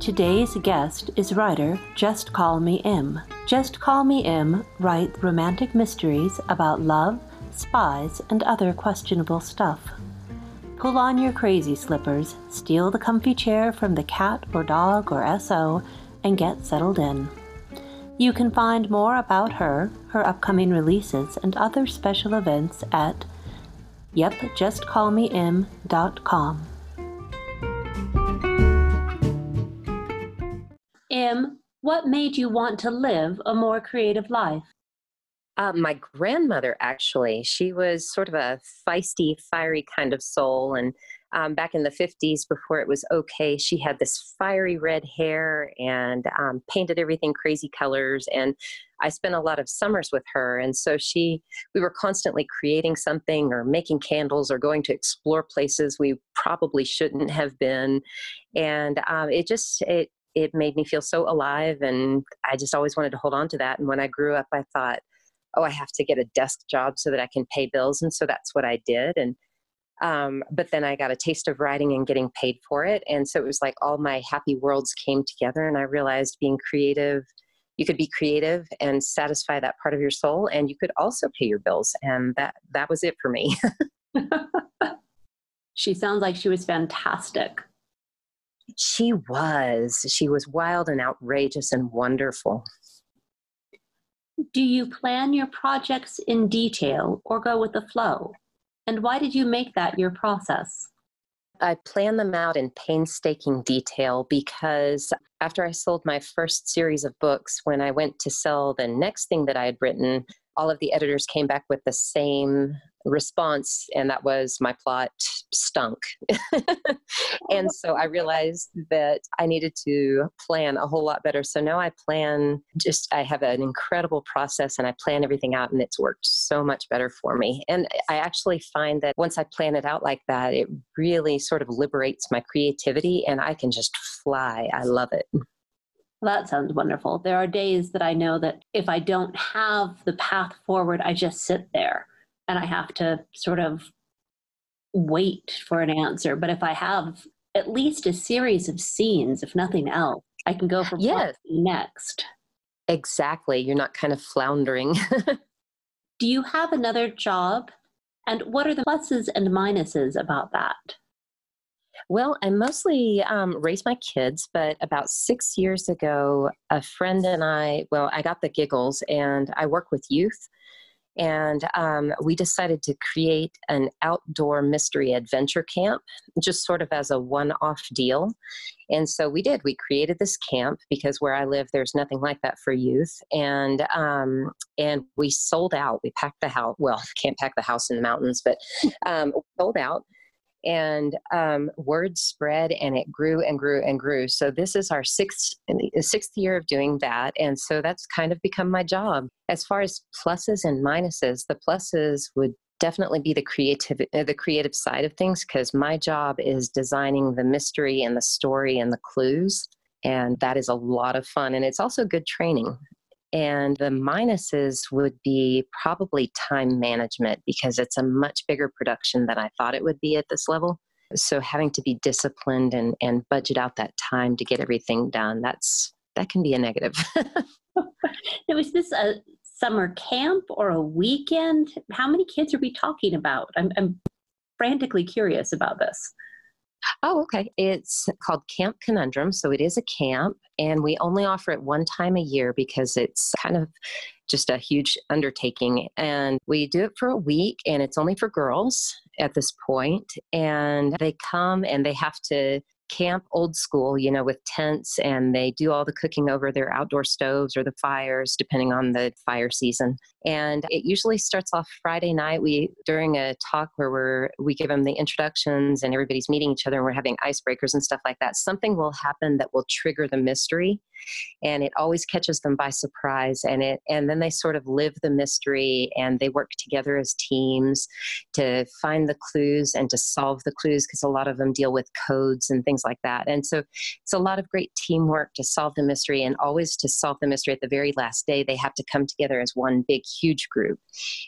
Today's guest is writer Just Call Me M. Just Call Me M writes romantic mysteries about love, spies, and other questionable stuff. Pull on your crazy slippers, steal the comfy chair from the cat or dog or SO, and get settled in. You can find more about her, her upcoming releases, and other special events at yepjustcallmem.com. what made you want to live a more creative life? Uh, my grandmother, actually, she was sort of a feisty, fiery kind of soul. And um, back in the 50s, before it was okay, she had this fiery red hair and um, painted everything crazy colors. And I spent a lot of summers with her. And so she, we were constantly creating something or making candles or going to explore places we probably shouldn't have been. And um, it just, it, it made me feel so alive and i just always wanted to hold on to that and when i grew up i thought oh i have to get a desk job so that i can pay bills and so that's what i did and um, but then i got a taste of writing and getting paid for it and so it was like all my happy worlds came together and i realized being creative you could be creative and satisfy that part of your soul and you could also pay your bills and that that was it for me. She sounds like she was fantastic she was. She was wild and outrageous and wonderful. Do you plan your projects in detail or go with the flow? And why did you make that your process? I plan them out in painstaking detail because after I sold my first series of books, when I went to sell the next thing that I had written, all of the editors came back with the same response, and that was my plot stunk. and so I realized that I needed to plan a whole lot better. So now I plan just, I have an incredible process and I plan everything out, and it's worked so much better for me. And I actually find that once I plan it out like that, it really sort of liberates my creativity and I can just fly. I love it. Well, that sounds wonderful. There are days that I know that if I don't have the path forward, I just sit there and I have to sort of wait for an answer. But if I have at least a series of scenes, if nothing else, I can go from yes. next. Exactly. You're not kind of floundering. Do you have another job? And what are the pluses and minuses about that? Well, I mostly um, raise my kids, but about six years ago, a friend and I, well, I got the giggles and I work with youth and um, we decided to create an outdoor mystery adventure camp just sort of as a one-off deal. And so we did. We created this camp because where i live there's nothing like that for youth. And um, and we sold out. We packed the house well can't pack the house in the mountains but um, sold out and um, word spread and it grew and grew and grew. So this is our sixth sixth year of doing that and so that's kind of become my job. As far as pluses and minuses the pluses would definitely be the creative uh, the creative side of things because my job is designing the mystery and the story and the clues and that is a lot of fun and it's also good training and the minuses would be probably time management because it's a much bigger production than I thought it would be at this level. So having to be disciplined and, and budget out that time to get everything done, that's that can be a negative. now, is this a summer camp or a weekend? How many kids are we talking about? I'm, I'm frantically curious about this. Oh, okay. It's called Camp Conundrum. So it is a camp, and we only offer it one time a year because it's kind of just a huge undertaking. And we do it for a week, and it's only for girls at this point. And they come and they have to camp old school, you know, with tents and they do all the cooking over their outdoor stoves or the fires, depending on the fire season. And it usually starts off Friday night. We during a talk where we're we give them the introductions and everybody's meeting each other and we're having icebreakers and stuff like that. Something will happen that will trigger the mystery and it always catches them by surprise and it and then they sort of live the mystery and they work together as teams to find the clues and to solve the clues because a lot of them deal with codes and things like that. And so it's a lot of great teamwork to solve the mystery and always to solve the mystery at the very last day they have to come together as one big huge group.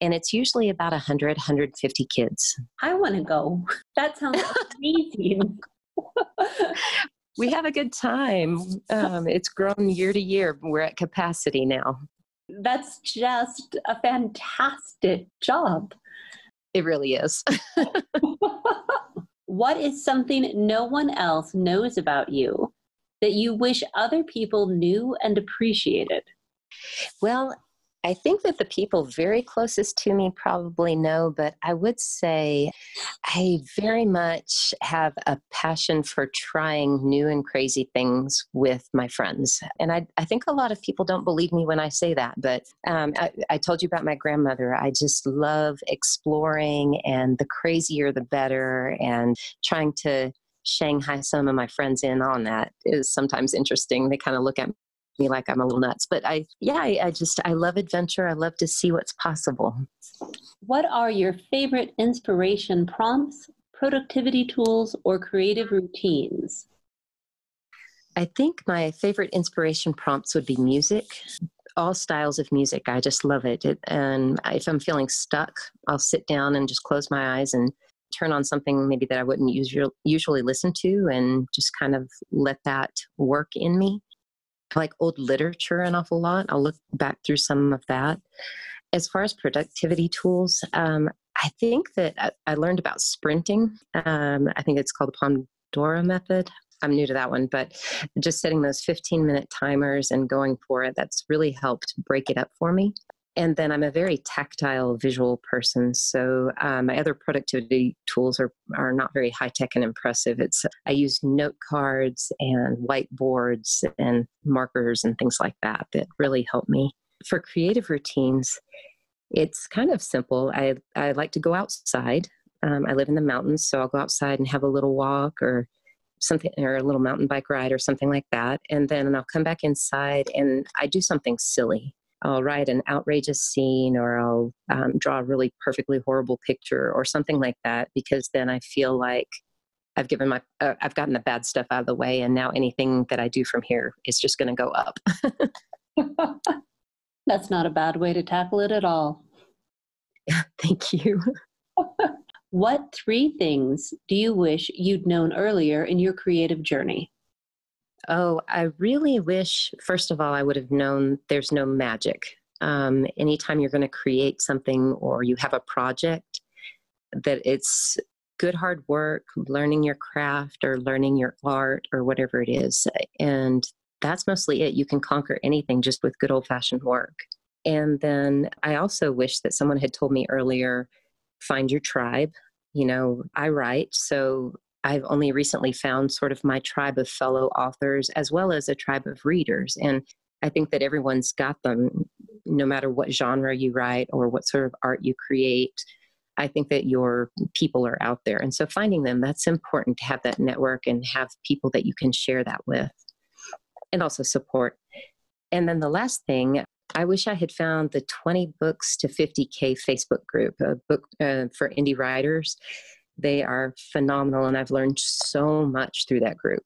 And it's usually about 100, 150 kids. I want to go. That sounds amazing. we have a good time. Um, it's grown year to year. We're at capacity now. That's just a fantastic job. It really is. what is something no one else knows about you that you wish other people knew and appreciated? Well, I think that the people very closest to me probably know, but I would say I very much have a passion for trying new and crazy things with my friends. And I, I think a lot of people don't believe me when I say that, but um, I, I told you about my grandmother. I just love exploring, and the crazier the better, and trying to Shanghai some of my friends in on that is sometimes interesting. They kind of look at me like I'm a little nuts. But I, yeah, I, I just, I love adventure. I love to see what's possible. What are your favorite inspiration prompts, productivity tools, or creative routines? I think my favorite inspiration prompts would be music, all styles of music. I just love it. it. And if I'm feeling stuck, I'll sit down and just close my eyes and turn on something maybe that I wouldn't usually usually listen to and just kind of let that work in me. I like old literature an awful lot. I'll look back through some of that. As far as productivity tools, um, I think that I, I learned about sprinting. Um, I think it's called the Pomodoro method. I'm new to that one, but just setting those 15 minute timers and going for it, that's really helped break it up for me and then I'm a very tactile visual person. So um, my other productivity tools are, are not very high tech and impressive. It's I use note cards and whiteboards and markers and things like that that really help me. For creative routines, it's kind of simple. I, I like to go outside. Um, I live in the mountains, so I'll go outside and have a little walk or something or a little mountain bike ride or something like that. And then I'll come back inside and I do something silly. I'll write an outrageous scene or I'll um, draw a really perfectly horrible picture or something like that because then I feel like I've given my uh, I've gotten the bad stuff out of the way and now anything that I do from here is just going to go up. That's not a bad way to tackle it at all. Thank you. what three things do you wish you'd known earlier in your creative journey? Oh, I really wish, first of all, I would have known there's no magic. Um, anytime you're going to create something or you have a project, that it's good hard work, learning your craft or learning your art or whatever it is. And that's mostly it. You can conquer anything just with good old fashioned work. And then I also wish that someone had told me earlier find your tribe. You know, I write, so I've only recently found sort of my tribe of fellow authors as well as a tribe of readers. And I think that everyone's got them, no matter what genre you write or what sort of art you create. I think that your people are out there. And so finding them, that's important to have that network and have people that you can share that with and also support. And then the last thing, I wish I had found the 20 books to 50K Facebook group, a book uh, for indie writers they are phenomenal, and I've learned so much through that group.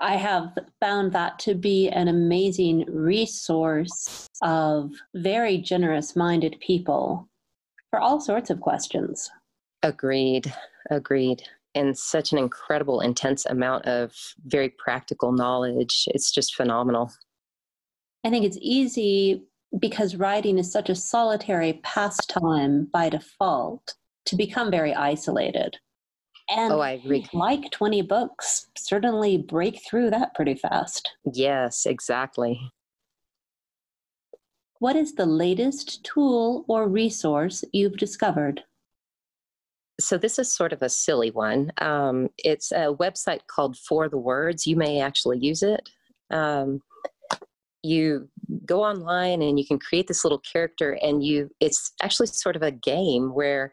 I have found that to be an amazing resource of very generous minded people for all sorts of questions. Agreed. Agreed. And such an incredible, intense amount of very practical knowledge. It's just phenomenal. I think it's easy because writing is such a solitary pastime by default to become very isolated. And oh, I agree. like 20 books, certainly break through that pretty fast. Yes, exactly. What is the latest tool or resource you've discovered? So, this is sort of a silly one. Um, it's a website called 4TheWords. You may actually use it. Um, you go online and you can create this little character, and you it's actually sort of a game where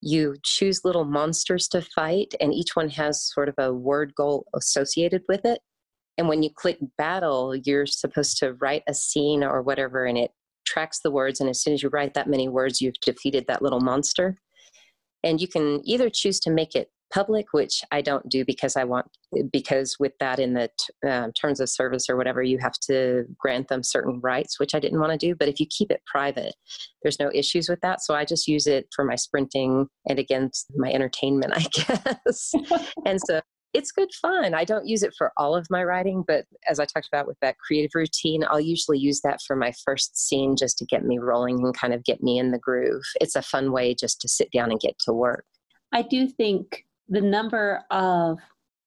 you choose little monsters to fight, and each one has sort of a word goal associated with it. And when you click battle, you're supposed to write a scene or whatever, and it tracks the words. And as soon as you write that many words, you've defeated that little monster. And you can either choose to make it public, which I don't do because I want, because with that in the t- uh, terms of service or whatever, you have to grant them certain rights, which I didn't want to do. But if you keep it private, there's no issues with that. So I just use it for my sprinting and against my entertainment, I guess. and so it's good fun. I don't use it for all of my writing, but as I talked about with that creative routine, I'll usually use that for my first scene just to get me rolling and kind of get me in the groove. It's a fun way just to sit down and get to work. I do think the number of,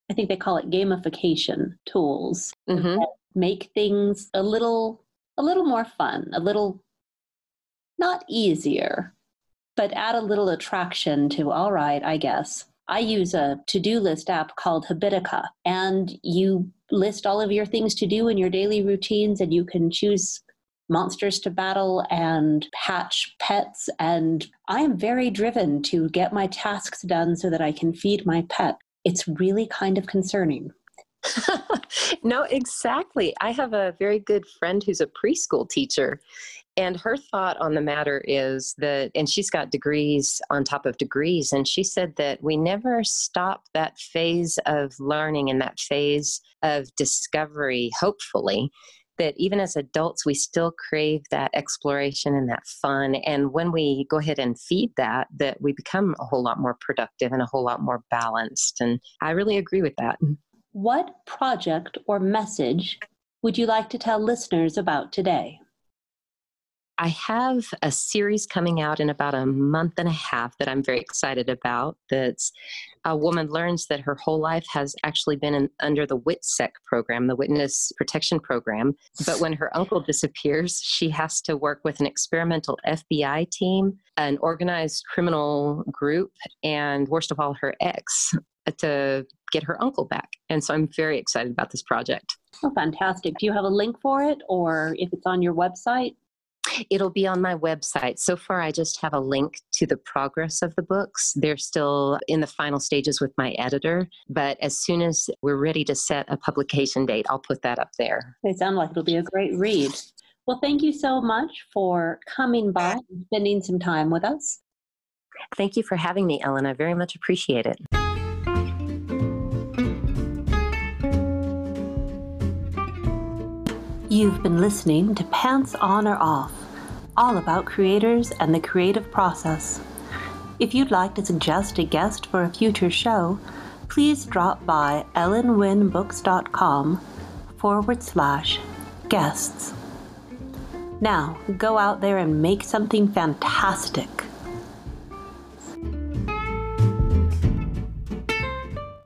I think they call it gamification tools, mm-hmm. make things a little, a little more fun, a little not easier, but add a little attraction to, all right, I guess I use a to do list app called Habitica, and you list all of your things to do in your daily routines, and you can choose monsters to battle and hatch pets. And I am very driven to get my tasks done so that I can feed my pet. It's really kind of concerning. no, exactly. I have a very good friend who's a preschool teacher, and her thought on the matter is that, and she's got degrees on top of degrees, and she said that we never stop that phase of learning and that phase of discovery, hopefully. That even as adults, we still crave that exploration and that fun. And when we go ahead and feed that, that we become a whole lot more productive and a whole lot more balanced. And I really agree with that. What project or message would you like to tell listeners about today? I have a series coming out in about a month and a half that I'm very excited about. That's a woman learns that her whole life has actually been in, under the WITSEC program, the Witness Protection Program. But when her uncle disappears, she has to work with an experimental FBI team, an organized criminal group, and worst of all, her ex to get her uncle back. And so I'm very excited about this project. Oh, fantastic. Do you have a link for it or if it's on your website? It'll be on my website. So far, I just have a link to the progress of the books. They're still in the final stages with my editor, but as soon as we're ready to set a publication date, I'll put that up there. They sound like it'll be a great read. Well, thank you so much for coming by and spending some time with us. Thank you for having me, Ellen. I very much appreciate it. You've been listening to Pants On or Off, all about creators and the creative process. If you'd like to suggest a guest for a future show, please drop by ellenwynbooks.com forward slash guests. Now, go out there and make something fantastic.